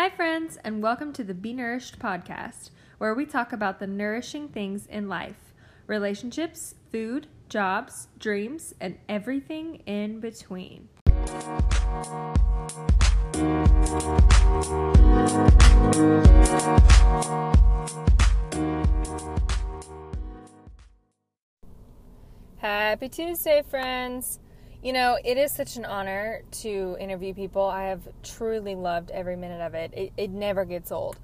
Hi, friends, and welcome to the Be Nourished podcast, where we talk about the nourishing things in life relationships, food, jobs, dreams, and everything in between. Happy Tuesday, friends! You know, it is such an honor to interview people. I have truly loved every minute of it. It, it never gets old.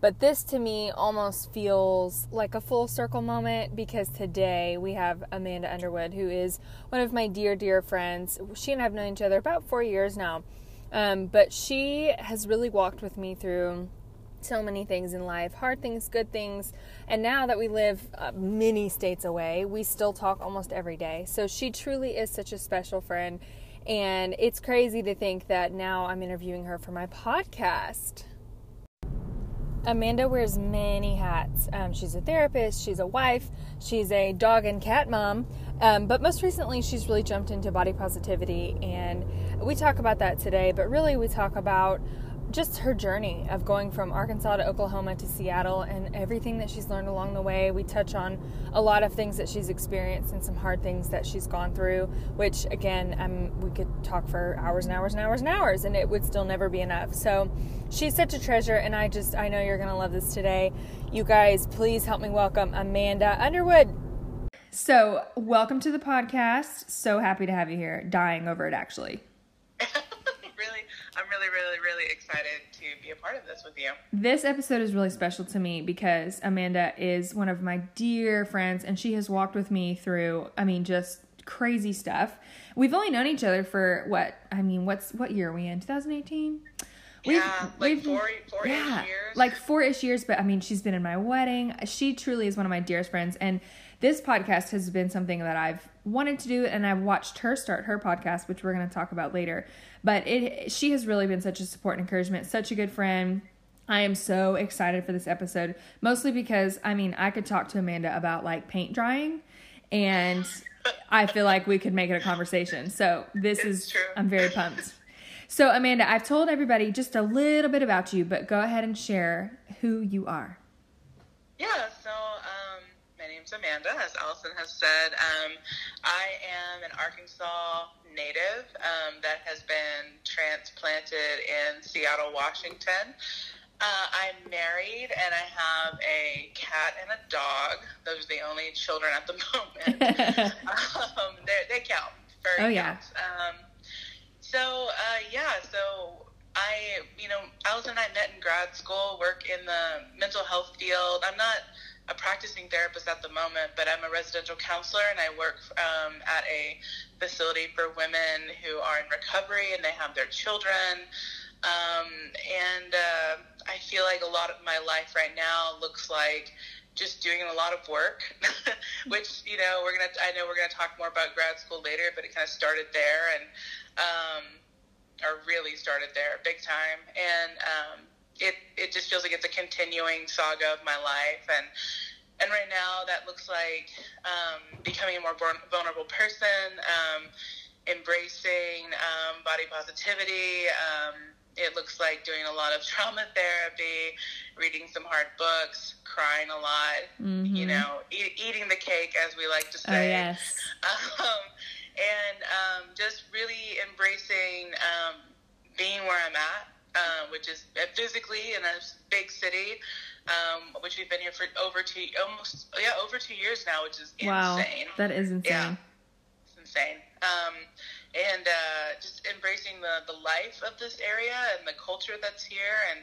But this to me almost feels like a full circle moment because today we have Amanda Underwood, who is one of my dear, dear friends. She and I have known each other about four years now. Um, but she has really walked with me through so many things in life hard things, good things. And now that we live uh, many states away, we still talk almost every day. So she truly is such a special friend. And it's crazy to think that now I'm interviewing her for my podcast. Amanda wears many hats. Um, she's a therapist, she's a wife, she's a dog and cat mom, um, but most recently she's really jumped into body positivity. And we talk about that today, but really we talk about just her journey of going from Arkansas to Oklahoma to Seattle and everything that she's learned along the way. We touch on a lot of things that she's experienced and some hard things that she's gone through, which again, um, we could talk for hours and hours and hours and hours and it would still never be enough. So she's such a treasure and I just, I know you're going to love this today. You guys, please help me welcome Amanda Underwood. So, welcome to the podcast. So happy to have you here. Dying over it, actually. I'm really, really, really excited to be a part of this with you. This episode is really special to me because Amanda is one of my dear friends and she has walked with me through, I mean, just crazy stuff. We've only known each other for what? I mean, what's what year are we in? 2018? We've, yeah, like we've, four, four yeah, years. Like four ish years, but I mean, she's been in my wedding. She truly is one of my dearest friends. And this podcast has been something that I've wanted to do, and I've watched her start her podcast, which we're going to talk about later. But it she has really been such a support and encouragement, such a good friend. I am so excited for this episode, mostly because I mean, I could talk to Amanda about like paint drying and I feel like we could make it a conversation. So, this it's is true. I'm very pumped. So, Amanda, I've told everybody just a little bit about you, but go ahead and share who you are. Yeah, so name's Amanda, as Allison has said. Um, I am an Arkansas native um, that has been transplanted in Seattle, Washington. Uh, I'm married and I have a cat and a dog. Those are the only children at the moment. um, they count. oh, yeah. Um, so, uh, yeah, so I, you know, Allison and I met in grad school, work in the mental health field. I'm not a practicing therapist at the moment, but I'm a residential counselor and I work um, at a facility for women who are in recovery and they have their children. Um, and uh, I feel like a lot of my life right now looks like just doing a lot of work, which you know we're gonna. I know we're gonna talk more about grad school later, but it kind of started there and um, or really started there big time. And um, it it just feels like it's a continuing saga of my life and and right now that looks like um, becoming a more vulnerable person um, embracing um, body positivity um, it looks like doing a lot of trauma therapy reading some hard books crying a lot mm-hmm. you know e- eating the cake as we like to oh, say oh, yes. Um, and um, just really embracing being where i'm at um, which is physically in a big city, um, which we've been here for over two, almost yeah, over two years now, which is wow, insane. That is insane. Yeah, it's insane. Um, and uh, just embracing the the life of this area and the culture that's here, and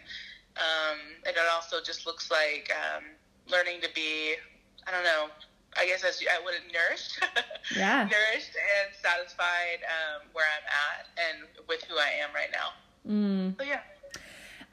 um, and it also just looks like um, learning to be, I don't know, I guess as I would have nourished, yeah, nourished and satisfied um, where I'm at and with who I am right now. Mm. So yeah.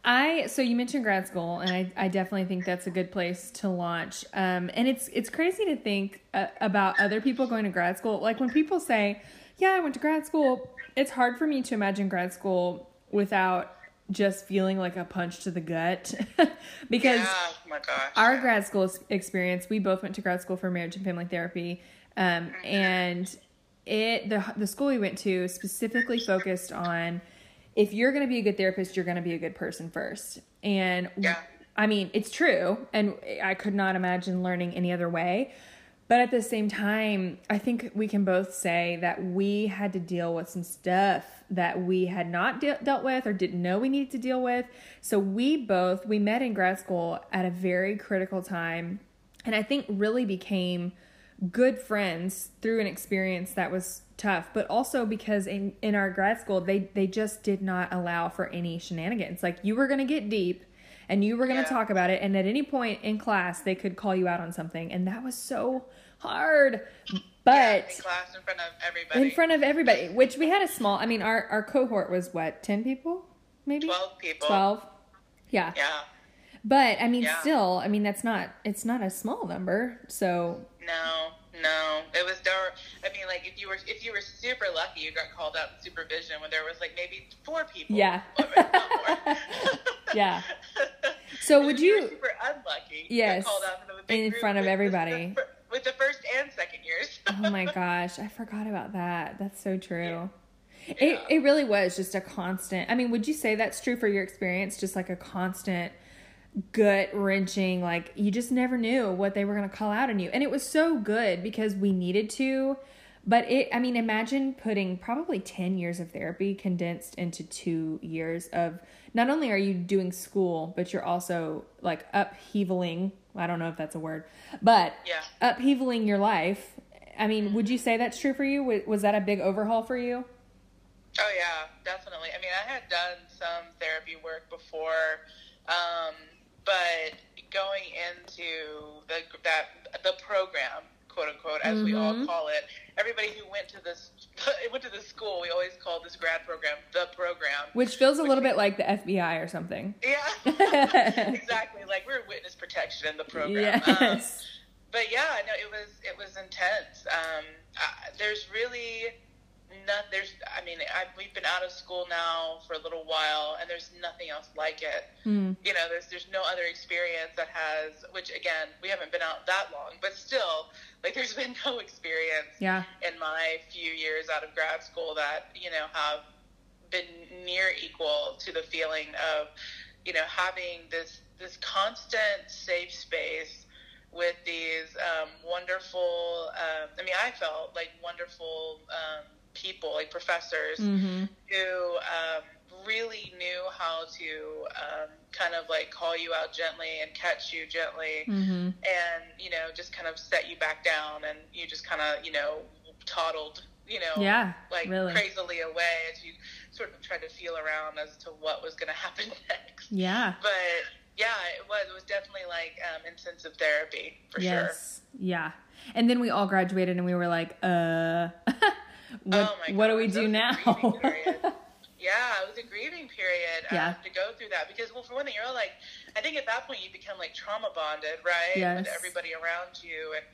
I so you mentioned grad school, and I, I definitely think that's a good place to launch. Um, and it's it's crazy to think uh, about other people going to grad school. Like when people say, "Yeah, I went to grad school," it's hard for me to imagine grad school without just feeling like a punch to the gut because yeah, oh my gosh, our grad school experience, we both went to grad school for marriage and family therapy, um, mm-hmm. and it the the school we went to specifically focused on if you're going to be a good therapist, you're going to be a good person first. And Yeah. I mean, it's true. And I could not imagine learning any other way. But at the same time, I think we can both say that we had to deal with some stuff that we had not de- dealt with or didn't know we needed to deal with. So we both, we met in grad school at a very critical time. And I think really became good friends through an experience that was tough, but also because in, in our grad school, they, they just did not allow for any shenanigans. Like you were going to get deep and you were going to Yeah. talk about it. And at any point in class, they could call you out on something. And that was so hard. But in class in front of everybody. in front of everybody, which we had a small, I mean, our, our cohort was what, 10 people? Maybe? 12 people. 12. Yeah. Yeah. But I mean, Yeah. still, I mean, that's not, it's not a small number. So No, no. It was there. I mean, like if you were if you were super lucky, you got called out in supervision when there was like maybe four people. Yeah. Yeah. So would you you- super unlucky? you Yes. got called out in, front of a big In front of with the- everybody. with the first and second years. oh my gosh, I forgot about that. That's so true. It Yeah. it really was just a constant. I mean, would you say that's true for your experience? Just like a constant gut wrenching, like you just never knew what they were going to call out on you. And it was so good because we needed to. But it, I mean, imagine putting probably 10 years of therapy condensed into two years of not only are you doing school, but you're also like upheavaling. I don't know if that's a word, but Yeah. upheavaling your life. I mean, would you say that's true for you? Was, was that a big overhaul for you? Oh yeah, definitely. I mean, I had done some therapy work before, um, but going into the that the program, quote unquote, as we all Mhm. call it, everybody who went to this went to this school, we always called this grad program the program. Which feels a little bit like the FBI or something. Yeah, exactly. Like we're witness protection in the program. Um, Yes. but yeah, no, it was it was intense. Um, I, there's really there's. I mean, I, we've been out of school now for a little while, and there's nothing else like it. Hmm. You know, there's there's no other experience that has. Which again, we haven't been out that long, but still, like there's been no experience Yeah. in my few years out of grad school that you know have been near equal to the feeling of you know having this this constant safe space with these um, wonderful um, i mean i felt like wonderful um, people like professors Mm-hmm. who um, really knew how to um, kind of like call you out gently and catch you gently Mm-hmm. and you know just kind of set you back down and you just kind of you know toddled you know Yeah. like really. crazily away as you sort of tried to feel around as to what was going to happen next Yeah. but yeah it was it was definitely like um, intensive therapy for sure yes. Yeah. And then we all graduated and we were like, uh, what, Oh my what do we do now? was a grieving period. Yeah, it was a grieving period um, Yeah. to go through that because, well, for one thing, you're all like, I think at that point you become like trauma bonded, right, with Yes. everybody around you, and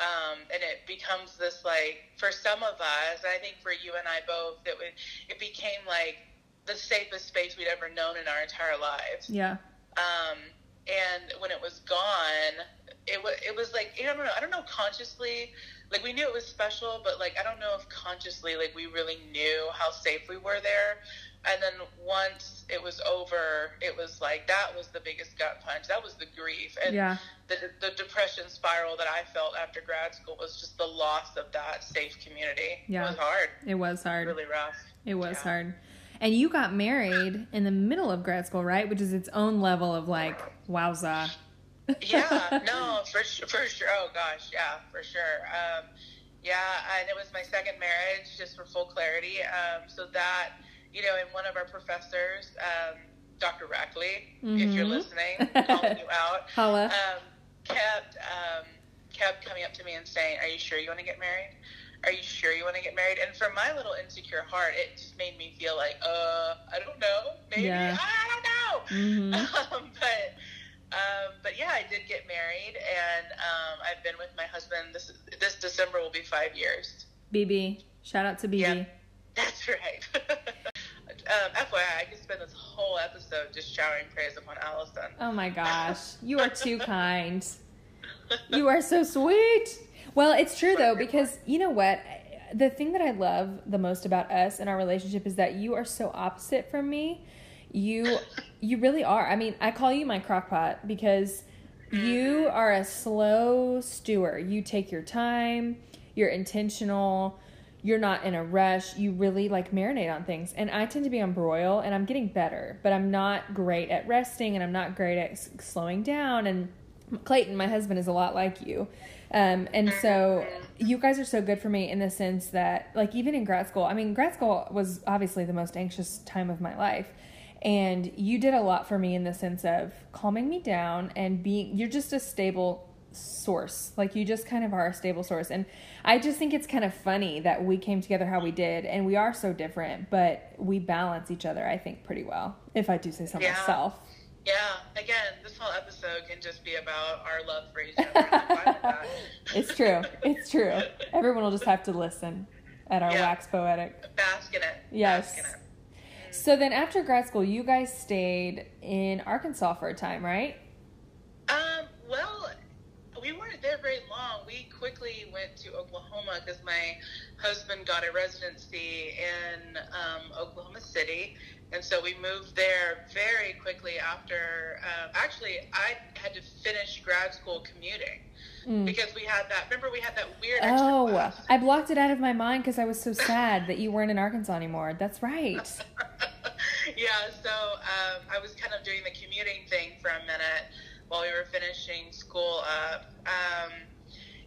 um, and it becomes this like for some of us, I think for you and I both, it would it became like the safest space we'd ever known in our entire lives. yeah. Um, and when it was gone, it was it was like I don't know. I don't know consciously. Like we knew it was special, but like I don't know if consciously like we really knew how safe we were there. And then once it was over, it was like that was the biggest gut punch. That was the grief and Yeah. the the depression spiral that I felt after grad school was just the loss of that safe community. Yeah. It was hard, It was hard. really rough. It was Yeah. hard. And you got married in the middle of grad school, right? Which is its own level of like, wowza. yeah, no, for sure, for sure. Oh gosh, yeah, for sure. Um, yeah, and it was my second marriage, just for full clarity. Um, so that, you know, and one of our professors, um, Dr. Rackley, if you're Mhm. listening, calling you out, Holla. um, kept um, kept coming up to me and saying, "Are you sure you want to get married? Are you sure you want to get married?" And for my little insecure heart, it just made me feel like, uh, I don't know, maybe Yeah. I don't know. hmm Um, but um, but yeah, I did get married, and um, I've been with my husband. This this December will be five years. BB. Shout out to BB. Yeah. That's right. um, FYI, I could spend this whole episode just showering praise upon Allison. Oh my gosh. You are too kind. You are so sweet. Well, it's true though, because you know what? the thing that I love the most about us and our relationship is that you are so opposite from me. You you really are. I mean, I call you my crockpot because you are a slow stewer. You take your time, you're intentional, you're not in a rush. You really like marinate on things. And I tend to be on broil and I'm getting better, but I'm not great at resting and I'm not great at s- slowing down and Clayton, my husband, is a lot like you. Um, and so you guys are so good for me in the sense that, like, even in grad school, I mean, grad school was obviously the most anxious time of my life. And you did a lot for me in the sense of calming me down and being, you're just a stable source. Like, you just kind of are a stable source. And I just think it's kind of funny that we came together how we did. And we are so different, but we balance each other, I think, pretty well, if I do say so Yeah. myself. Yeah, again, this whole episode can just be about our love for each other. I'm fine with that. It's true. It's true. Everyone will just have to listen at our Yeah. wax poetic. Bask in it. Yes. Bask in it. So then after grad school, you guys stayed in Arkansas for a time, right? Um, well, we weren't there very long. We quickly went to Oklahoma because my husband got a residency in um, Oklahoma City. And so we moved there very quickly after. Uh, actually, I had to finish grad school commuting Mm. because we had that. Remember, we had that weird Oh, class. I blocked it out of my mind because I was so sad that you weren't in Arkansas anymore. That's right. yeah, so um, I was kind of doing the commuting thing for a minute while we were finishing school up. Um,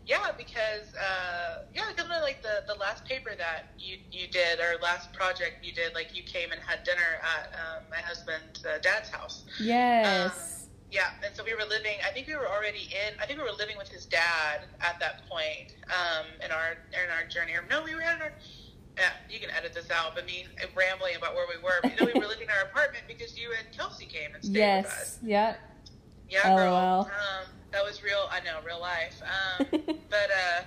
yeah, because uh, yeah, because like the the last paper that you you did or last project you did, like you came and had dinner at um, my husband's uh, dad's house. Yes. Yeah, and so we were living. I think we were already in. I think we were living with his dad at that point um, in our in our journey. No, we were in our. Yeah, you can edit this out, but me rambling about where we were. But, you know, we were living in our apartment because you and Kelsey came and stayed with us. yes. Yeah. Yeah, girl. Um, that was real. I know, real life. Um, but uh,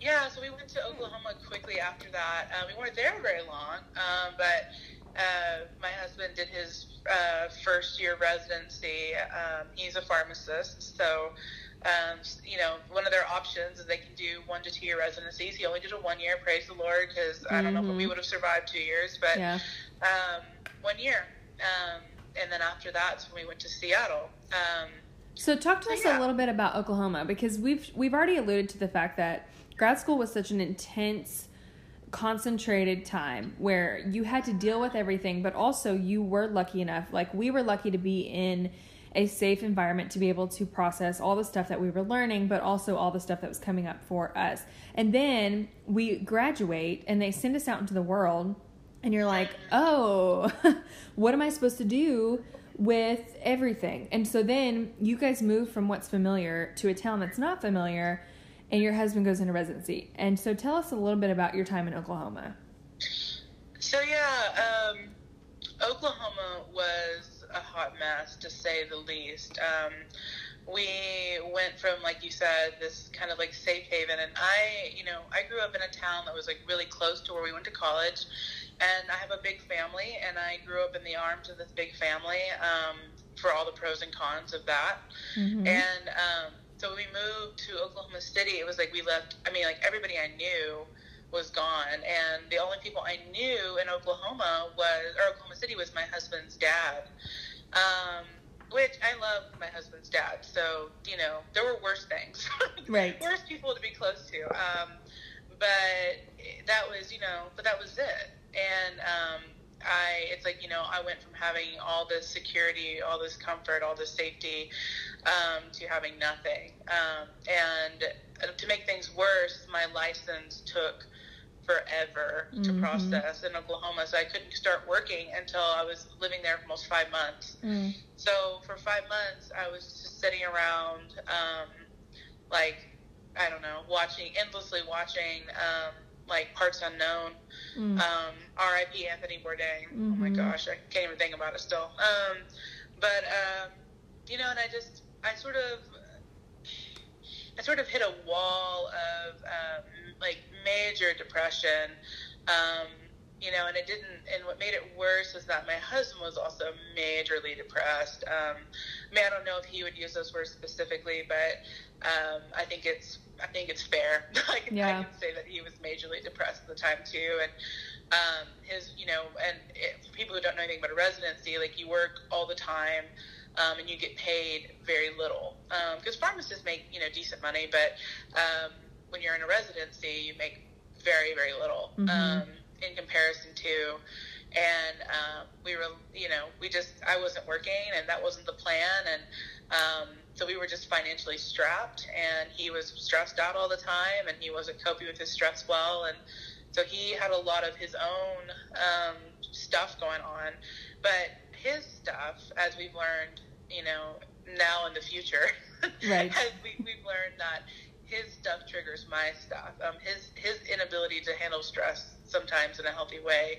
yeah, so we went to Oklahoma quickly after that. Uh, we weren't there very long, um, but uh, my husband did his uh, first year residency. Um, he's a pharmacist, so. Um, you know, one of their options is they can do one to two year residencies. He only did a one year, praise the Lord, because I don't know if we would have survived two years, but yeah. um, one year. Um, and then after that's when we went to Seattle. Um, So talk to us yeah. a little bit about Oklahoma because we've we've already alluded to the fact that grad school was such an intense concentrated time where you had to deal with everything but also you were lucky enough like we were lucky to be in a safe environment to be able to process all the stuff that we were learning but also all the stuff that was coming up for us and then we graduate and they send us out into the world and you're like, oh, what am I supposed to do with everything? And so then you guys move from what's familiar to a town that's not familiar, and your husband goes into residency. And so tell us a little bit about your time in Oklahoma. so yeah, um, Oklahoma was a hot mess to say the least. Um, we went from, like you said, this kind of like safe haven, and I, you know, I grew up in a town that was like really close to where we went to college, and I have a big family, and I grew up in the arms of this big family um, for all the pros and cons of that. Mhm. And um, so we moved to Oklahoma City. It was like we left. I mean, like everybody I knew was gone, and the only people I knew in Oklahoma was, or Oklahoma City, was my husband's dad. Um, which I love my husband's dad. So you know, there were worse things, Right. worse people to be close to. Um, but that was, you know, but that was it. And um, I, it's like, you know, I went from having all this security, all this comfort, all this safety, um, to having nothing. Um, and uh, to make things worse, my license took forever to Mhm. process in Oklahoma. So I couldn't start working until I was living there for almost five months. Mm. So for five months, I was just sitting around, um, like, I don't know, watching, endlessly watching, um, like Parts Unknown, Mm. um, R.I.P. Anthony Bourdain. Oh my Mhm. gosh, I can't even think about it still. Um, but um, you know, and I just, I sort of, I sort of hit a wall of um, like major depression. Um, you know, and it didn't. And what made it worse was that my husband was also majorly depressed. Um, I mean, I don't know if he would use those words specifically, but um, I think it's I think it's fair. I, can, Yeah. I can say that he was majorly depressed at the time too, and um, his, you know, and it, for people who don't know anything about a residency, like you work all the time. Um, and you get paid very little because pharmacists make you know decent money, but um, when you're in a residency, you make very very little Mhm. um, in comparison to. And um, we were, you know, we just I wasn't working, and that wasn't the plan, and um, so we were just financially strapped. And he was stressed out all the time, and he wasn't coping with his stress well, and so he had a lot of his own um, stuff going on. But his stuff, as we've learned, you know, now in the future, Right. as we, we've learned that his stuff triggers my stuff. Um, his his inability to handle stress sometimes in a healthy way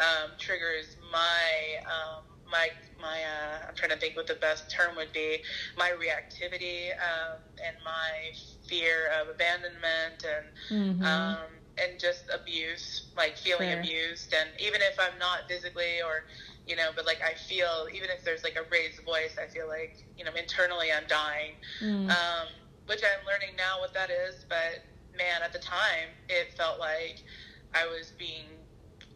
um, triggers my um, my my. Uh, I'm trying to think what the best term would be. My reactivity um, and my fear of abandonment and Mhm. um, and just abuse, like feeling Sure. abused. And even if I'm not physically or, you know, but like I feel, even if there's like a raised voice, I feel like, you know, internally I'm dying. Mm. Um, which I'm learning now what that is. But man, at the time, it felt like I was being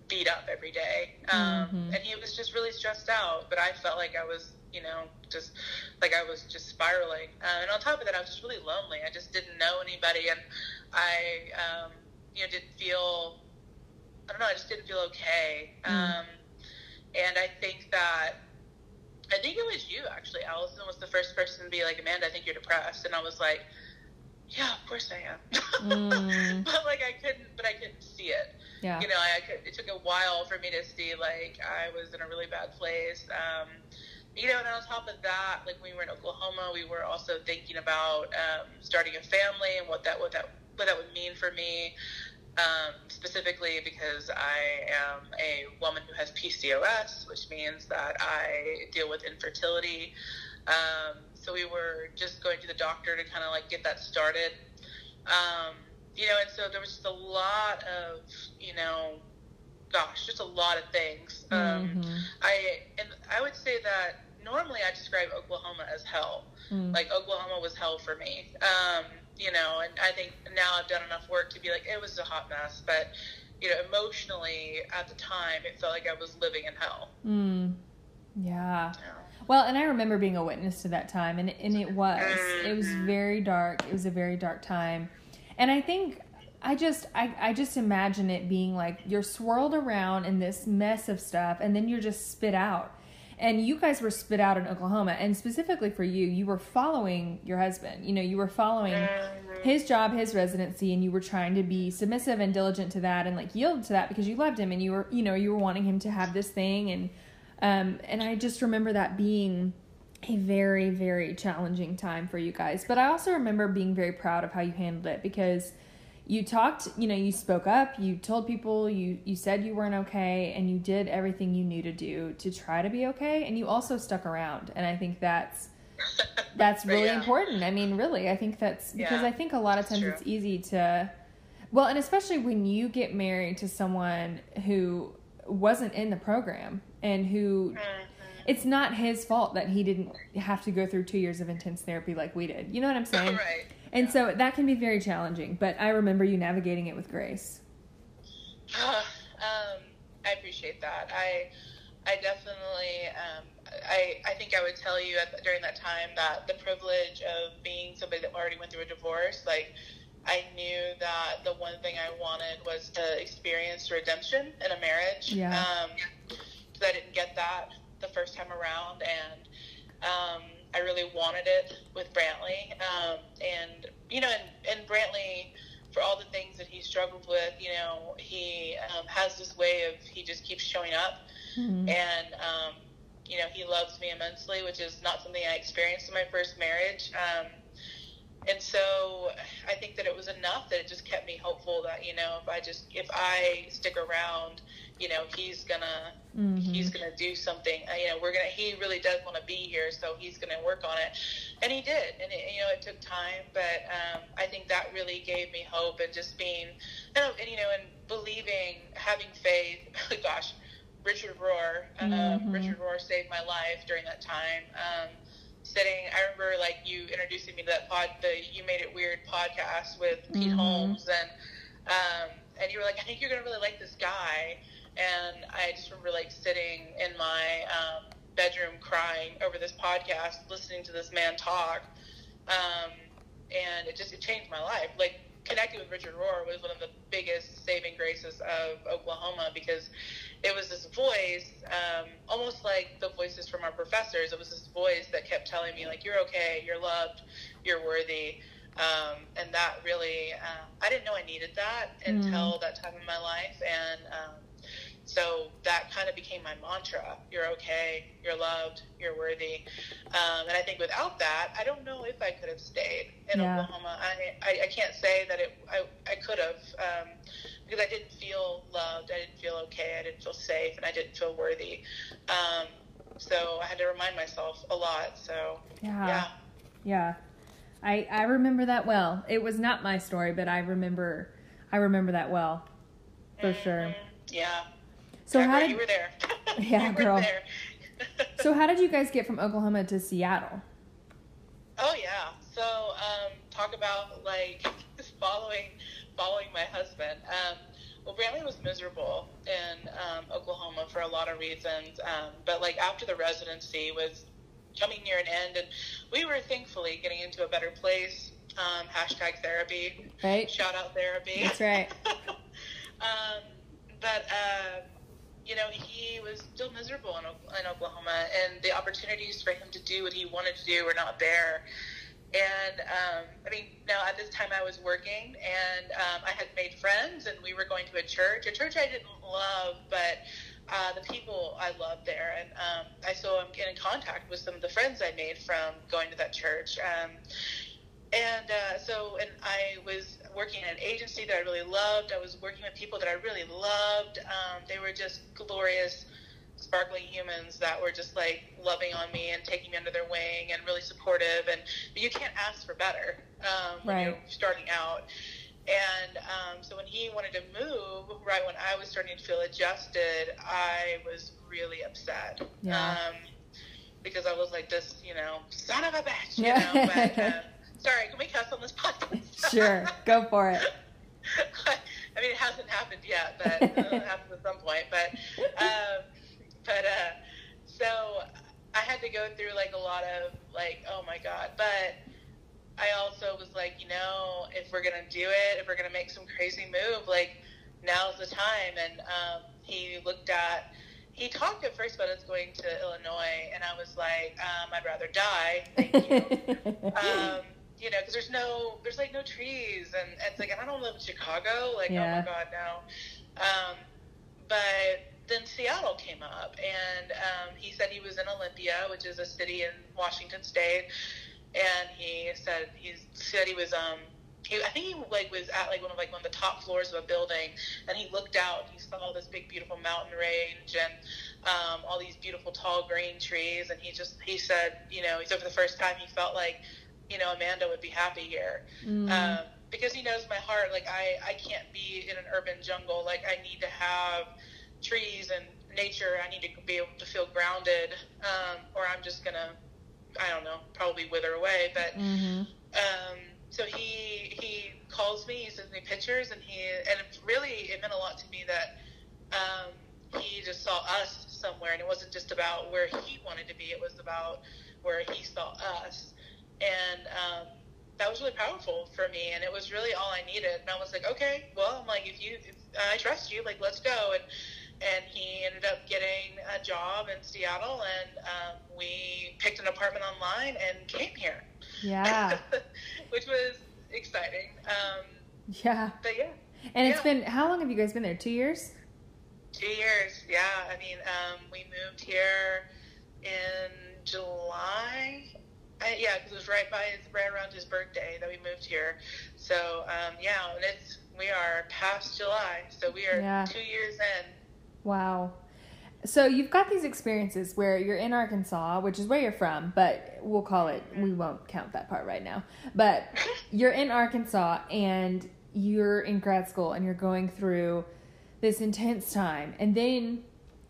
beat up every day. Um, Mhm. And he was just really stressed out. But I felt like I was, you know, just like I was just spiraling. Uh, and on top of that, I was just really lonely. I just didn't know anybody. And I, um, you know, didn't feel, I don't know, I just didn't feel okay. Mm. Um, and I think that, I think it was you actually. Allison was the first person to be like, Amanda, I think you're depressed. And I was like, yeah, of course I am. Mm. but like I couldn't, but I couldn't see it. yeah. You know, I could, it took a while for me to see like I was in a really bad place. Um, you know, and on top of that, like when we were in Oklahoma, we were also thinking about um, starting a family and what that what that what that would mean for me. Um, specifically because I am a woman who has PCOS, which means that I deal with infertility. Um, so we were just going to the doctor to kind of like get that started. Um, you know, and so there was just a lot of, you know, gosh, just a lot of things. Um, Mhm. I and I would say that normally I describe Oklahoma as hell. Mm. Like Oklahoma was hell for me. Um, you know, and I think now I've done enough work to be like it was a hot mess, but you know, emotionally at the time it felt like I was living in hell. Mm. Yeah. Know? Well, and I remember being a witness to that time, and and it was it was mm-hmm. very dark. It was a very dark time, and I think I just I I just imagine it being like you're swirled around in this mess of stuff, and then you're just spit out. And you guys were spit out in Oklahoma, and specifically for you, you were following your husband. You know, you were following mm-hmm. his job, his residency, and you were trying to be submissive and diligent to that, and like yield to that because you loved him, and you were, you know, you were wanting him to have this thing, and um, and I just remember that being a very, very challenging time for you guys. But I also remember being very proud of how you handled it because you talked, you know, you spoke up, you told people, you you said you weren't okay, and you did everything you knew to do to try to be okay, and you also stuck around, and I think that's that's really Yeah. important. I mean, really, I think that's because Yeah, I think a lot of times it's easy to, well, and especially when you get married to someone who wasn't in the program and who Mm-hmm. it's not his fault that he didn't have to go through two years of intense therapy like we did. You know what I'm saying? right. And so that can be very challenging, but I remember you navigating it with grace. um, I appreciate that. I I definitely um, I I think I would tell you at, during that time that the privilege of being somebody that already went through a divorce, like I knew that the one thing I wanted was to experience redemption in a marriage. Yeah. Um, 'cause I didn't get that the first time around, and um, I really wanted it with Brantley. Um, and you know, and, and Brantley, for all the things that he struggled with, you know, he um, has this way of he just keeps showing up, Mhm. and um, you know, he loves me immensely, which is not something I experienced in my first marriage. Um, and so I think that it was enough that it just kept me hopeful that you know if I just if I stick around, you know, he's gonna Mhm. he's gonna do something. Uh, you know, we're gonna. He really does want to be here, so he's gonna work on it, and he did. And it, you know, it took time, but um, I think that really gave me hope and just being, and, and you know, and believing, having faith. Gosh, Richard Rohr. Um, Mhm. Richard Rohr saved my life during that time. Um, sitting, I remember like you introducing me to that pod, the You Made It Weird podcast with Pete Mhm. Holmes, and um, and you were like, I think you're gonna really like this guy. And I just remember like sitting in my um, bedroom crying over this podcast, listening to this man talk. Um, and it just it changed my life. Like connecting with Richard Rohr was one of the biggest saving graces of Oklahoma because it was this voice, um, almost like the voices from our professors. It was this voice that kept telling me like, "You're okay, you're loved, you're worthy." Um, and that really, uh, I didn't know I needed that until that time in my life, and um, so that kind of became my mantra. You're okay, you're loved, you're worthy. Um, and I think without that, I don't know if I could have stayed in Yeah. Oklahoma. I, I, I can't say that it, I, I could have, um, because I didn't feel loved, I didn't feel okay, I didn't feel safe, and I didn't feel worthy. Um, so I had to remind myself a lot. So, Yeah. yeah. Yeah. I I remember that well. It was not my story, but I remember I remember that well. For sure. Mhm. Yeah. So Remember, how did you were there? Yeah, girl. there. So how did you guys get from Oklahoma to Seattle? Oh yeah. So um, talk about like following following my husband. Um, well, Brantley was miserable in um, Oklahoma for a lot of reasons, um, but like after the residency was coming near an end, and we were thankfully getting into a better place. Um, hashtag therapy. Right? Shout out therapy. That's right. um, but uh, you know, he was still miserable in, in Oklahoma, and the opportunities for him to do what he wanted to do were not there. And um, I mean, now at this time I was working, and um, I had made friends, and we were going to a church, a church I didn't love, but uh, the people I loved there, and um, I so I'm in contact with some of the friends I made from going to that church. Um, and uh, so, and I was working in an agency that I really loved. I was working with people that I really loved. Um, they were just glorious, sparkling humans that were just like loving on me and taking me under their wing and really supportive. And you can't ask for better um, when you're Right. starting out. And um, so when he wanted to move, right when I was starting to feel adjusted, I was really upset. Yeah. Um, because I was like this, you know, son of a bitch, you Yeah. know. But uh, sorry, can we cuss on this podcast? Sure. Go for it. I mean, it hasn't happened yet, but it'll happen at some point. But, um, but uh, so I had to go through like a lot of like, oh my god. But I also was like, you know, if we're gonna do it, if we're gonna make some crazy move, like now's the time. And um, he looked at. He talked at first about us going to Illinois, and I was like, um, I'd rather die. Thank you um, you know, because there's no, there's like no trees, and, and it's like, and I don't live in Chicago, like, Yeah. oh my god, no. Um, but then Seattle came up, and um, he said he was in Olympia, which is a city in Washington State, and he said he said he was um. He, I think he like was at like one of like one of the top floors of a building, and he looked out. and He saw this big, beautiful mountain range and um, all these beautiful, tall, green trees. And he just he said, you know, he said for the first time he felt like you know, Amanda would be happy here. Mm. Um, because he knows my heart. Like, I, I can't be in an urban jungle. Like, I need to have trees and nature. I need to be able to feel grounded, um, or I'm just going to, I don't know, probably wither away. But, hmm um, so he, he calls me, he sends me pictures, and he, and it really, it meant a lot to me that, um, he just saw us somewhere, and it wasn't just about where he wanted to be, it was about where he saw us and um, that was really powerful for me and it was really all i needed and i was like okay well i'm like if you if i trust you like let's go and and he ended up getting a job in seattle and um, we picked an apartment online and came here Yeah. which was exciting um, Yeah. but yeah And it's been how long have you guys been there? Two years? two years yeah i mean um, we moved here in july I, yeah, because it was right by his, right around his birthday that we moved here. So um, yeah, and it's we are past July, so we are Yeah. two years in. Wow. So you've got these experiences where you're in Arkansas, which is where you're from, but we'll call it we mm-hmm. won't count that part right now. But you're in Arkansas and you're in grad school and you're going through this intense time and then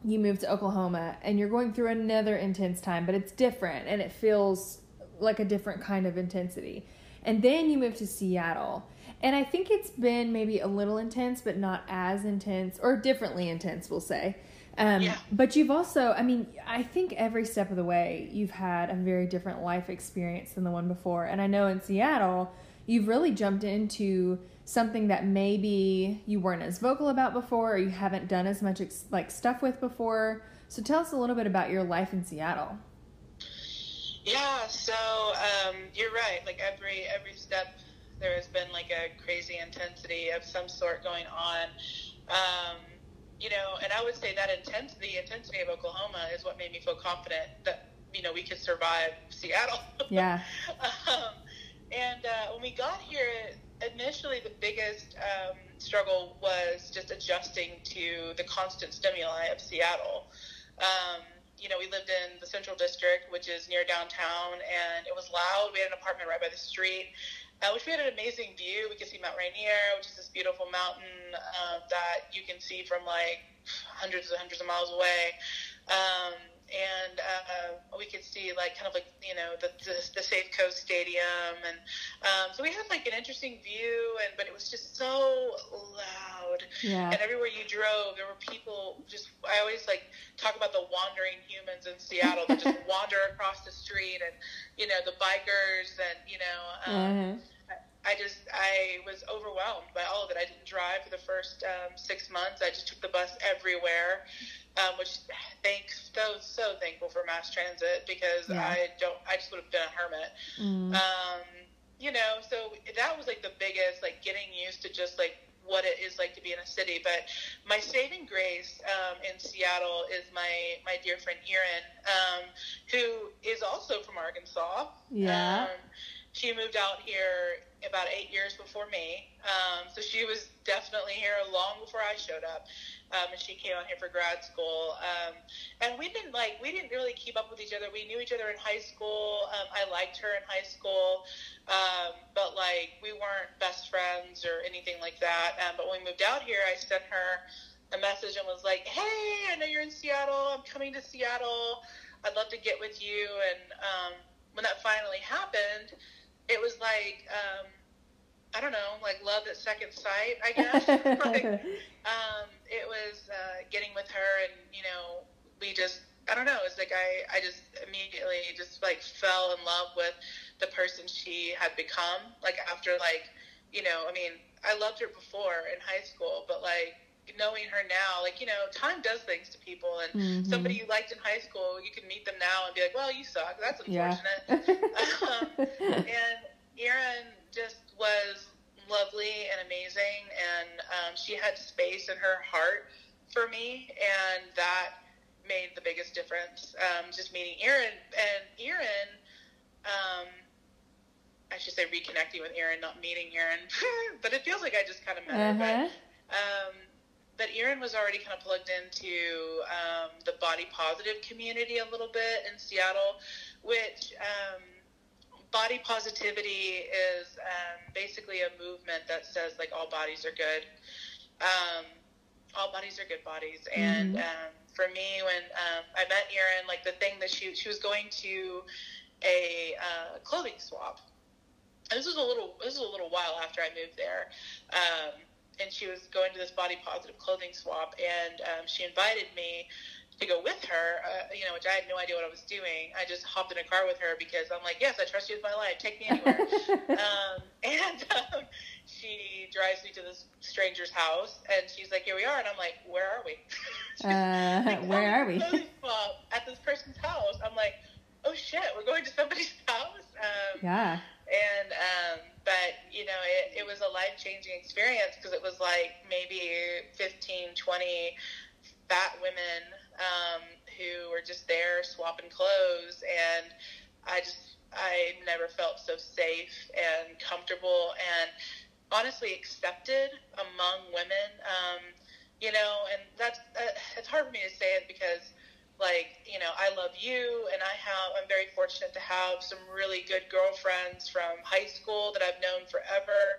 you move to Oklahoma and you're going through another intense time, but it's different and it feels like a different kind of intensity. And then you move to Seattle. And I think it's been maybe a little intense, but not as intense or differently intense, we'll say. Um, yeah. But you've also, I mean, I think every step of the way you've had a very different life experience than the one before. And I know in Seattle, you've really jumped into something that maybe you weren't as vocal about before or you haven't done as much ex- like stuff with before. So tell us a little bit about your life in Seattle. Yeah, so um, you're right. Like every every step, there has been like a crazy intensity of some sort going on. Um, you know, and I would say that intensity, the intensity of Oklahoma, is what made me feel confident that you know we could survive Seattle. Yeah. um, and uh, when we got here, initially the biggest um, struggle was just adjusting to the constant stimuli of Seattle. Um, you know, we lived in the Central District, which is near downtown, and it was loud. We had an apartment right by the street, uh, which we had an amazing view. We could see Mount Rainier, which is this beautiful mountain uh, that you can see from like hundreds and hundreds of miles away. Um, and see like kind of like you know the the, the Safeco Stadium, and um, so we had like an interesting view, and but it was just so loud. Yeah. And everywhere you drove, there were people. Just I always like talk about the wandering humans in Seattle that just wander across the street, and you know the bikers, and you know. Um, mm-hmm. I just I was overwhelmed by all of it. I didn't drive for the first um, six months. I just took the bus everywhere um, which thanks so so thankful for mass transit because yeah. I don't I just would have been a hermit. Mm. Um, you know, so that was like the biggest like getting used to just like what it is like to be in a city. But my saving grace um, in Seattle is my my dear friend Erin, um, who is also from Arkansas. Yeah. Um, she moved out here about eight years before me, um, so she was definitely here long before I showed up um, and she came out here for grad school. Um, and we didn't like we didn't really keep up with each other. We knew each other in high school. Um, I liked her in high school, um, but like we weren't best friends or anything like that. Um, but when we moved out here, I sent her a message and was like, "Hey, I know you're in Seattle. I'm coming to Seattle. I'd love to get with you." And when that finally happened, it was like. Um, I don't know, like love at second sight, I guess. like, um, it was uh, getting with her, and you know, we just, I don't know, it's like I, I just immediately just like fell in love with the person she had become. Like after like, you know, I mean, I loved her before in high school, but like knowing her now, like, you know, time does things to people. And mm-hmm. somebody you liked in high school, you can meet them now and be like, well, you suck. That's unfortunate. Yeah. um, and Erin just was lovely and amazing, and um, she had space in her heart for me, and that made the biggest difference. Um, just meeting Erin and Erin, um, I should say reconnecting with Erin, not meeting Erin, but it feels like I just kind of met uh-huh. her. But, uh-huh. um, but Erin was already kind of plugged into um, the body positive community a little bit in Seattle, which um, body positivity is um, basically a movement that says like all bodies are good. Um, all bodies are good bodies, and mm-hmm. um, for me, when um, I met Erin, like the thing that she she was going to a uh, clothing swap. And this was a little this was a little while after I moved there. And she was going to this body positive clothing swap, and um, she invited me to go with her, uh, you know, which I had no idea what I was doing. I just hopped in a car with her because I'm like, yes, I trust you with my life. Take me anywhere. um, and um, she drives me to this stranger's house, and she's like, here we are. And I'm like, where are we? uh, like, where are we? at this person's house. I'm like, oh shit, we're going to somebody's house. Um, yeah. And, um, but, you know, it, it was a life changing experience because it was like maybe 15, 20 fat women um, who were just there swapping clothes, and I just I never felt so safe and comfortable and honestly accepted among women. Um, you know, and that's uh, it's hard for me to say it because like you know i love you and i have i'm very fortunate to have some really good girlfriends from high school that i've known forever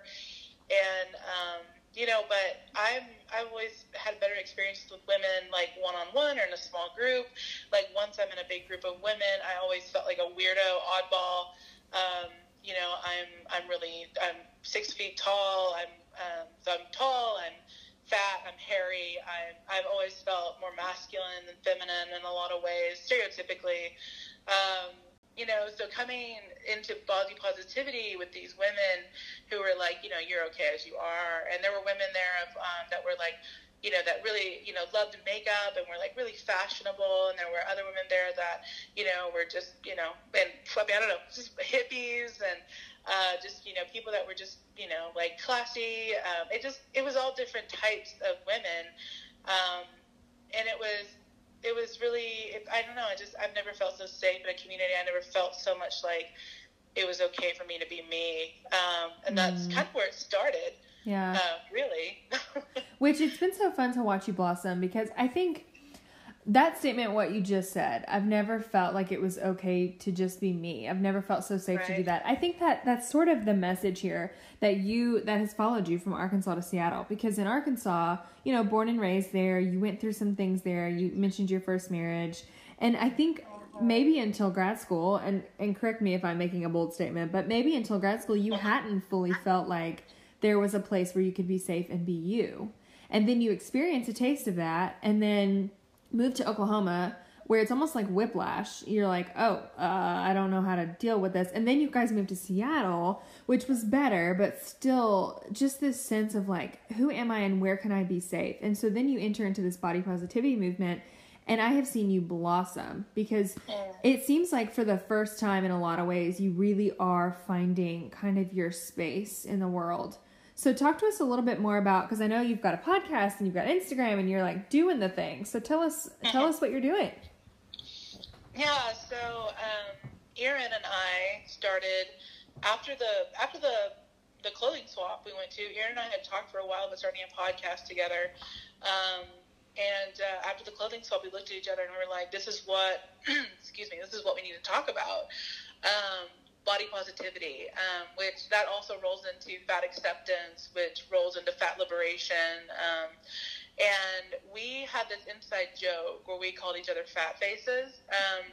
and um, you know, but I'm I've always had better experiences with women like one on one or in a small group. Like once I'm in a big group of women, I always felt like a weirdo, oddball. Um, you know, I'm I'm really I'm six feet tall. I'm um, so I'm tall. I'm fat. I'm hairy. I'm I've always felt more masculine than feminine in a lot of ways, stereotypically. Um, you know, so coming into body positivity with these women who were like, you know, you're okay as you are, and there were women there of, um, that were like, you know, that really, you know, loved makeup and were like really fashionable, and there were other women there that, you know, were just, you know, and I don't know, just hippies and uh, just you know people that were just you know like classy. Um, it just it was all different types of women, um, and it was it was really it, I don't know. I just I've never felt so safe in a community. I never felt so much like it was okay for me to be me, um, and that's mm. kind of where it started. Yeah, uh, really. Which it's been so fun to watch you blossom because I think that statement, what you just said, I've never felt like it was okay to just be me. I've never felt so safe right. to do that. I think that that's sort of the message here that you that has followed you from Arkansas to Seattle because in Arkansas, you know, born and raised there, you went through some things there. You mentioned your first marriage, and I think maybe until grad school, and and correct me if I'm making a bold statement, but maybe until grad school, you hadn't fully felt like there was a place where you could be safe and be you. And then you experience a taste of that, and then move to Oklahoma where it's almost like whiplash. You're like, oh, uh, I don't know how to deal with this. And then you guys moved to Seattle, which was better, but still just this sense of like, who am I and where can I be safe? And so then you enter into this body positivity movement. And I have seen you blossom because it seems like for the first time in a lot of ways, you really are finding kind of your space in the world so talk to us a little bit more about because I know you've got a podcast and you've got Instagram and you're like doing the thing. So tell us tell us what you're doing. Yeah, so um, Erin and I started after the after the the clothing swap we went to. Erin and I had talked for a while about starting a podcast together. Um, and uh, after the clothing swap, we looked at each other and we were like, "This is what, excuse me, this is what we need to talk about." Um, body positivity, um, which that also rolls into fat acceptance, which rolls into fat liberation. Um, and we had this inside joke where we called each other fat faces, um,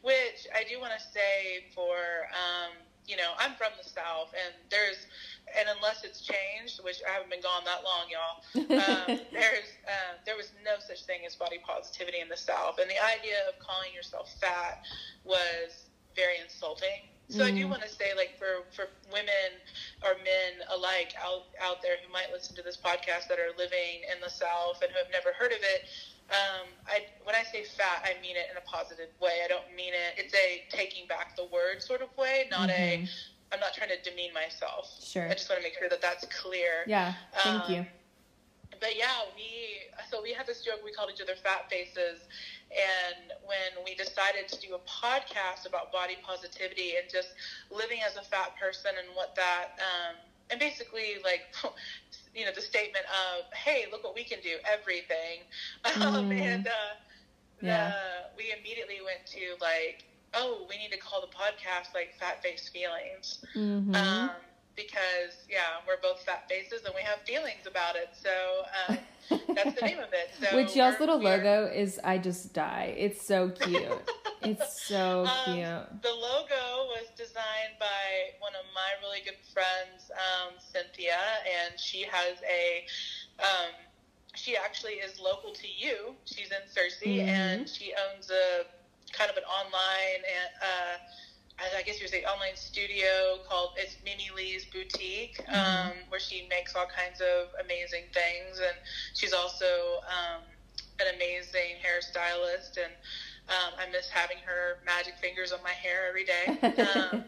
which I do want to say for, um, you know, I'm from the South, and there's, and unless it's changed, which I haven't been gone that long, y'all, um, there's, uh, there was no such thing as body positivity in the South. And the idea of calling yourself fat was very insulting so mm. I do mm. want to say, like, for, for women or men alike out, out there who might listen to this podcast that are living in the South and who have never heard of it, um, I, when I say fat, I mean it in a positive way. I don't mean it, it's a taking back the word sort of way, not mm-hmm. a, I'm not trying to demean myself. Sure. I just want to make sure that that's clear. Yeah, thank um, you. But yeah, we, so we had this joke, we called each other fat faces and when we decided to do a podcast about body positivity and just living as a fat person and what that, um, and basically like, you know, the statement of, hey, look what we can do, everything. Um, mm. and uh, yeah. the, we immediately went to like, oh, we need to call the podcast like Fat Face Feelings. Mm-hmm. Um, because yeah, we're both fat faces and we have feelings about it. So um, that's the name of it. So Which y'all's little logo is I just die. It's so cute. it's so um, cute. The logo was designed by one of my really good friends, um, Cynthia, and she has a. Um, she actually is local to you. She's in Searcy, mm-hmm. and she owns a kind of an online and. Uh, I guess you would say online studio called it's Mimi Lee's Boutique, mm-hmm. um, where she makes all kinds of amazing things, and she's also um, an amazing hairstylist, and um, I miss having her magic fingers on my hair every day. Um,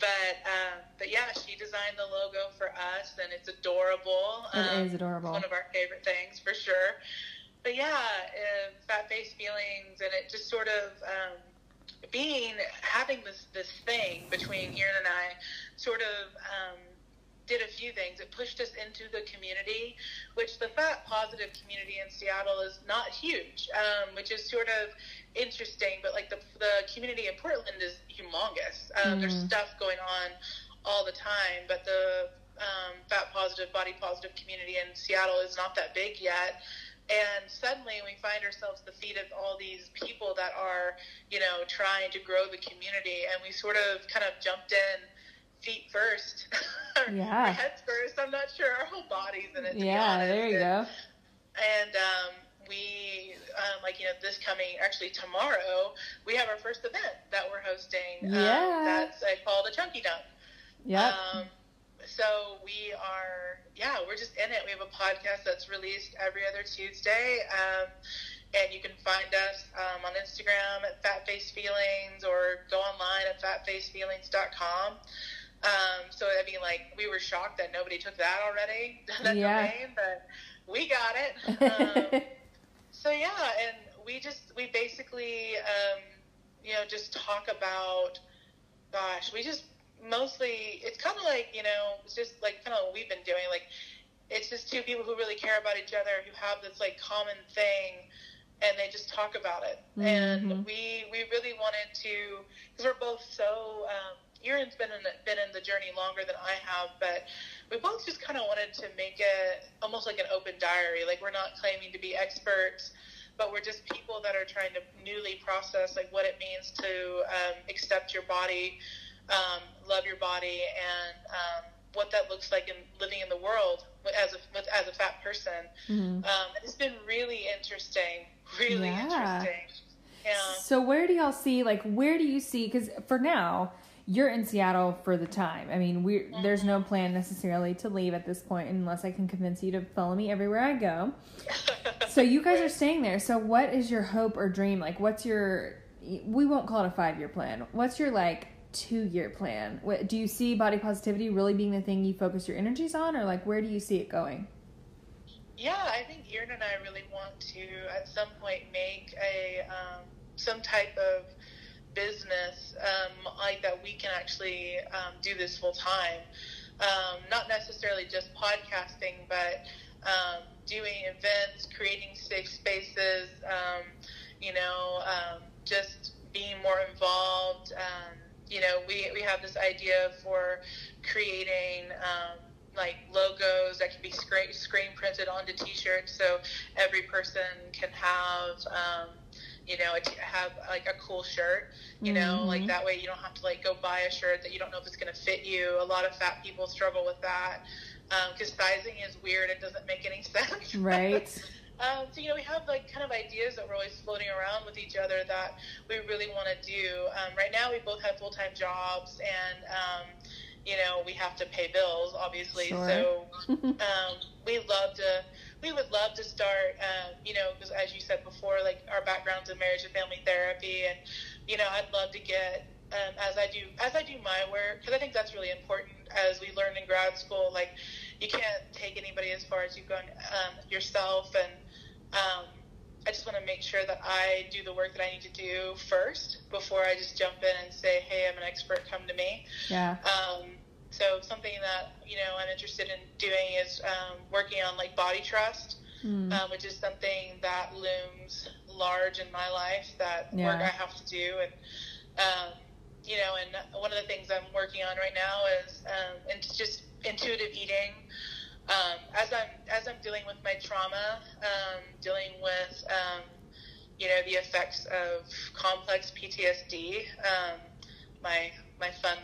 but um, but yeah, she designed the logo for us, and it's adorable. It um, is adorable. One of our favorite things for sure. But yeah, uh, fat face feelings, and it just sort of um, being having this this thing between Erin and I sort of um, did a few things. It pushed us into the community, which the fat positive community in Seattle is not huge, um, which is sort of interesting. But like the the community in Portland is humongous. Um, mm. There's stuff going on all the time, but the um, fat positive, body positive community in Seattle is not that big yet. And suddenly we find ourselves the feet of all these people that are, you know, trying to grow the community. And we sort of kind of jumped in feet first, yeah. heads first. I'm not sure our whole bodies in it. yeah, there you and, go. And um, we, um, like, you know, this coming, actually tomorrow, we have our first event that we're hosting. Yeah. Um, that's uh, called a Chunky Dunk. Yep. Um, so we are, yeah, we're just in it. We have a podcast that's released every other Tuesday. Um, and you can find us um, on Instagram at Fatface Feelings or go online at fatfacefeelings.com. Um, so I mean, like we were shocked that nobody took that already, that Yeah. domain, but we got it. Um, so yeah, and we just we basically um, you know just talk about, gosh, we just mostly it's kind of like you know it's just like kind of what we've been doing like it's just two people who really care about each other who have this like common thing and they just talk about it Mhm. and we we really wanted to because we're both so um, Erin's been in the, been in the journey longer than I have but we both just kind of wanted to make it almost like an open diary like we're not claiming to be experts but we're just people that are trying to newly process like what it means to um, accept your body um, love your body and um, what that looks like in living in the world as a with, as a fat person. Mhm. Um, it's been really interesting, really Yeah. interesting. Yeah. So where do y'all see like where do you see cuz for now you're in Seattle for the time. I mean, we are there's no plan necessarily to leave at this point unless I can convince you to follow me everywhere I go. So you guys are staying there. So what is your hope or dream? Like what's your we won't call it a 5-year plan. What's your like 2-year plan? What do you see body positivity really being the thing you focus your energies on or like where do you see it going? Yeah, I think Erin and I really want to at some point make a um, some type of business um, like that we can actually um, do this full time. Um, not necessarily just podcasting, but um, doing events, creating safe spaces. Um, you know, just being more involved. Um, you know, we we have this idea for creating. Um, like logos that can be screen, screen printed onto t-shirts so every person can have um, you know a t- have like a cool shirt you know Mhm. like that way you don't have to like go buy a shirt that you don't know if it's going to fit you a lot of fat people struggle with that because sizing is weird it doesn't make any sense Right? Um, so you know we have like kind of ideas that we're always floating around with each other that we really want to do um, right now we both have full-time jobs and um, you know we have to pay bills obviously Sure. so um, we love to we would love to start um, you know because as you said before like our backgrounds in marriage and family therapy and you know i'd love to get um, as i do as i do my work because i think that's really important as we learned in grad school like you can't take anybody as far as you've gone um, yourself and um, i just want to make sure that i do the work that i need to do first before i just jump in and say hey i'm an expert come to me Yeah. um, so something that you know I'm interested in doing is um, working on like body trust, Mm. um, which is something that looms large in my life. That Yeah. work I have to do, and um, you know, and one of the things I'm working on right now is um, and just intuitive eating. Um, as I'm as I'm dealing with my trauma, um, dealing with um, you know the effects of complex PTSD. Um, my my fun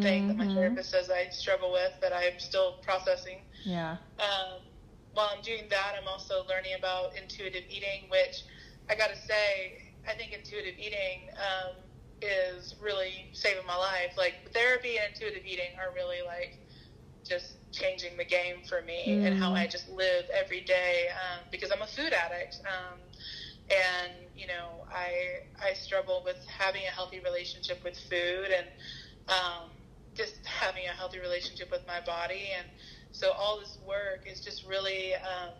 thing that my Mhm. therapist says I struggle with that I'm still processing. Yeah. Um, while I'm doing that, I'm also learning about intuitive eating, which I got to say, I think intuitive eating um, is really saving my life. Like therapy and intuitive eating are really like just changing the game for me and how Mm. I just live every day um, because I'm a food addict. Um, and you know, I I struggle with having a healthy relationship with food and um, just having a healthy relationship with my body. And so all this work is just really, um,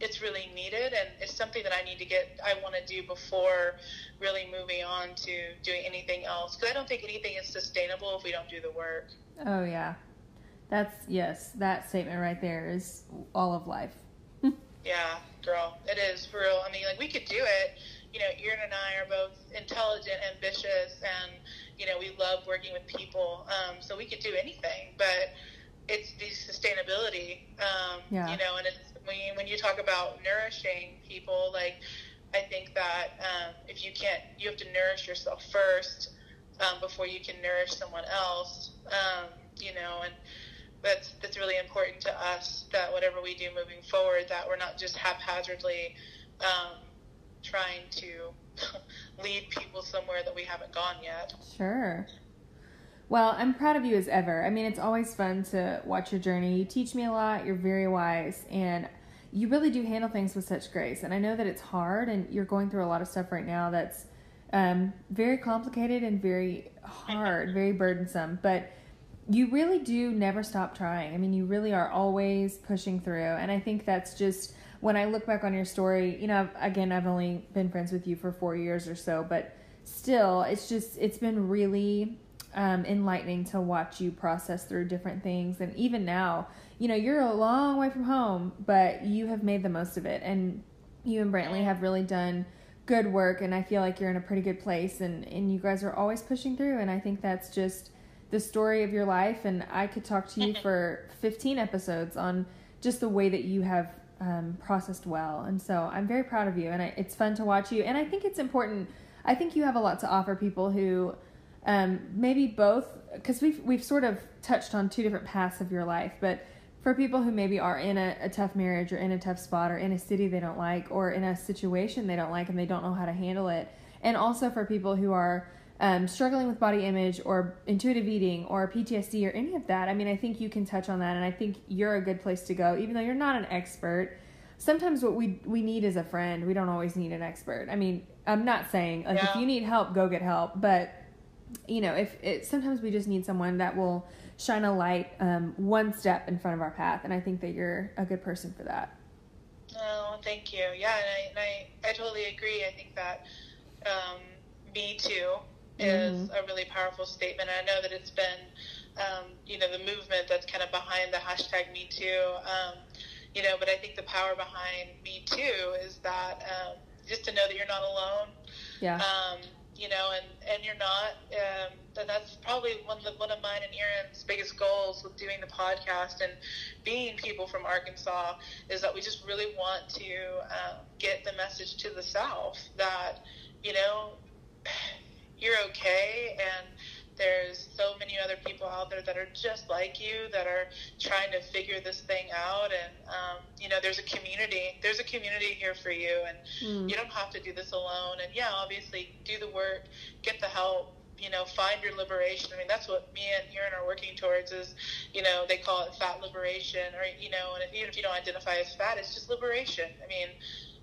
it's really needed, and it's something that I need to get. I want to do before really moving on to doing anything else because I don't think anything is sustainable if we don't do the work. Oh yeah. That's yes, that statement right there is all of life. Yeah, girl, it is for real. I mean, like we could do it. You know, Erin and I are both intelligent, ambitious, and you know we love working with people. Um, so we could do anything, but it's the sustainability. Um, Yeah. You know, and it's when you, when you talk about nourishing people, like I think that um, if you can't, you have to nourish yourself first um, before you can nourish someone else. Um, you know, and that's that's really important to us. That whatever we do moving forward, that we're not just haphazardly um, trying to lead people somewhere that we haven't gone yet. Sure. Well, I'm proud of you as ever. I mean, it's always fun to watch your journey. You teach me a lot. You're very wise, and you really do handle things with such grace. And I know that it's hard, and you're going through a lot of stuff right now that's um, very complicated and very hard, very burdensome. But you really do never stop trying. I mean, you really are always pushing through. And I think that's just when I look back on your story, you know, again, I've only been friends with you for four years or so, but still, it's just, it's been really um, enlightening to watch you process through different things. And even now, you know, you're a long way from home, but you have made the most of it. And you and Brantley have really done good work. And I feel like you're in a pretty good place. And, and you guys are always pushing through. And I think that's just the story of your life. And I could talk to you for 15 episodes on just the way that you have um, processed well. And so I'm very proud of you. And I, it's fun to watch you. And I think it's important. I think you have a lot to offer people who um, maybe both because we've we've sort of touched on two different paths of your life, but for people who maybe are in a, a tough marriage or in a tough spot or in a city they don't like or in a situation they don't like and they don't know how to handle it, and also for people who are um, struggling with body image or intuitive eating or PTSD or any of that, I mean, I think you can touch on that, and I think you're a good place to go, even though you're not an expert. Sometimes what we we need is a friend. We don't always need an expert. I mean, I'm not saying like if you need help, go get help, but you know, if it sometimes we just need someone that will shine a light um, one step in front of our path, and I think that you're a good person for that. Oh, thank you. Yeah, and I, and I, I totally agree. I think that um, Me Too is a really powerful statement. I know that it's been, um, you know, the movement that's kind of behind the hashtag Me Too. Um, you know, but I think the power behind Me Too is that um, just to know that you're not alone. Yeah. Um, you know, and, and you're not. Um, and that's probably one of, the, one of mine and Erin's biggest goals with doing the podcast and being people from Arkansas is that we just really want to um, get the message to the South that, you know, you're okay and there's so many other people out there that are just like you that are trying to figure this thing out. And um, you know there's a community there's a community here for you and Mm. you don't have to do this alone. And yeah obviously do the work get the help you know find your liberation. I mean that's what me and Erin are working towards is you know they call it fat liberation or you know and if, even if you don't identify as fat it's just liberation. I mean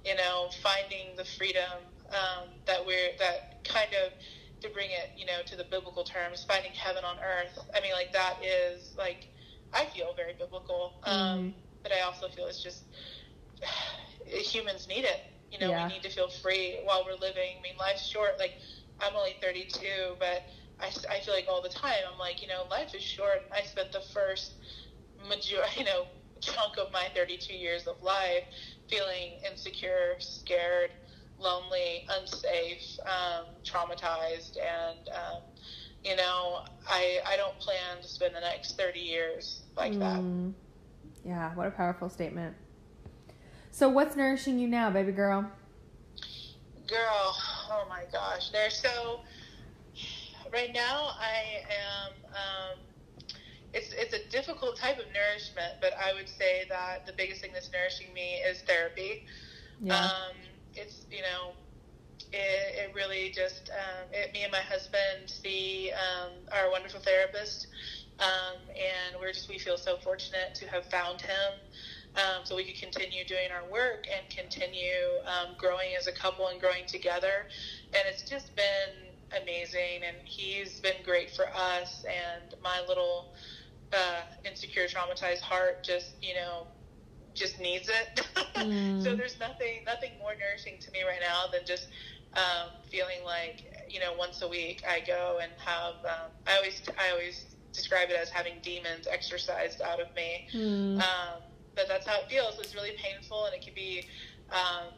you know finding the freedom um, that we're that kind of to bring it you know to the biblical terms finding heaven on earth. I mean like that is like i feel very biblical um, but i also feel it's just humans need it. You know Yeah. we need to feel free while we're living. I mean life's short. Like i'm only 32 but I, I feel like all the time i'm like you know life is short. I spent the first major you know chunk of my 32 years of life feeling insecure scared lonely unsafe um, traumatized and um, you know I, I don't plan to spend the next 30 years like that Mm. Yeah, what a powerful statement. So, what's nourishing you now, baby girl? Girl, oh my gosh. There so right now I am um it's it's a difficult type of nourishment, but I would say that the biggest thing that's nourishing me is therapy. Yeah. Um it's you know it, it really just um, it, me and my husband see um, our wonderful therapist um, and we're just we feel so fortunate to have found him um, so we could continue doing our work and continue um, growing as a couple and growing together. And it's just been amazing. And he's been great for us. And my little uh, insecure, traumatized heart just, you know, just needs it. Mm. so there's nothing, nothing more nourishing to me right now than just um, feeling like, you know, once a week I go and have. Um, I always, I always describe it as having demons exorcised out of me. Mm. Um, but that's how it feels. It's really painful and it can be um,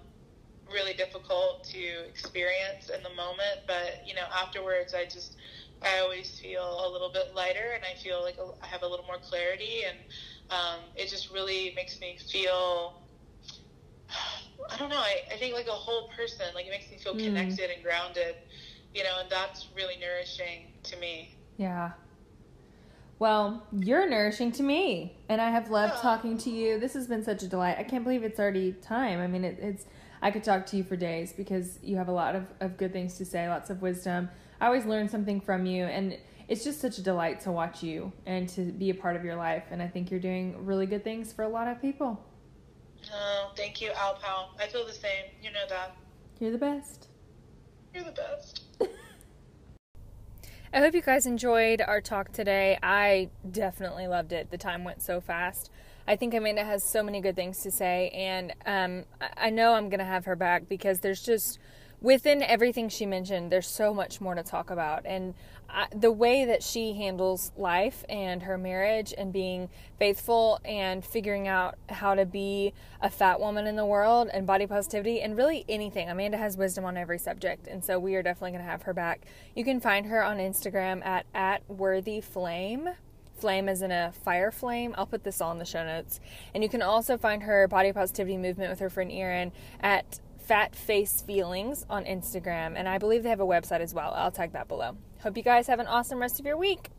really difficult to experience in the moment. But, you know, afterwards, I just I always feel a little bit lighter and I feel like I have a little more clarity. And um, it just really makes me feel, I don't know, I, I think like a whole person. Like it makes me feel mm. connected and grounded, you know, and that's really nourishing to me. Yeah. Well, you're nourishing to me, and I have loved talking to you. This has been such a delight. I can't believe it's already time. I mean, it, it's I could talk to you for days because you have a lot of, of good things to say, lots of wisdom. I always learn something from you, and it's just such a delight to watch you and to be a part of your life. And I think you're doing really good things for a lot of people. Oh, thank you, Al Pal. I feel the same. You know that. You're the best. You're the best. I hope you guys enjoyed our talk today. I definitely loved it. The time went so fast. I think Amanda has so many good things to say, and um, I know I'm going to have her back because there's just within everything she mentioned, there's so much more to talk about. And I, the way that she handles life and her marriage and being faithful and figuring out how to be a fat woman in the world and body positivity and really anything. Amanda has wisdom on every subject, and so we are definitely going to have her back. You can find her on Instagram at at worthy flame. Flame is in a fire flame. I'll put this all in the show notes. And you can also find her body positivity movement with her friend Erin at Fat Face Feelings on Instagram, and I believe they have a website as well. I'll tag that below. Hope you guys have an awesome rest of your week.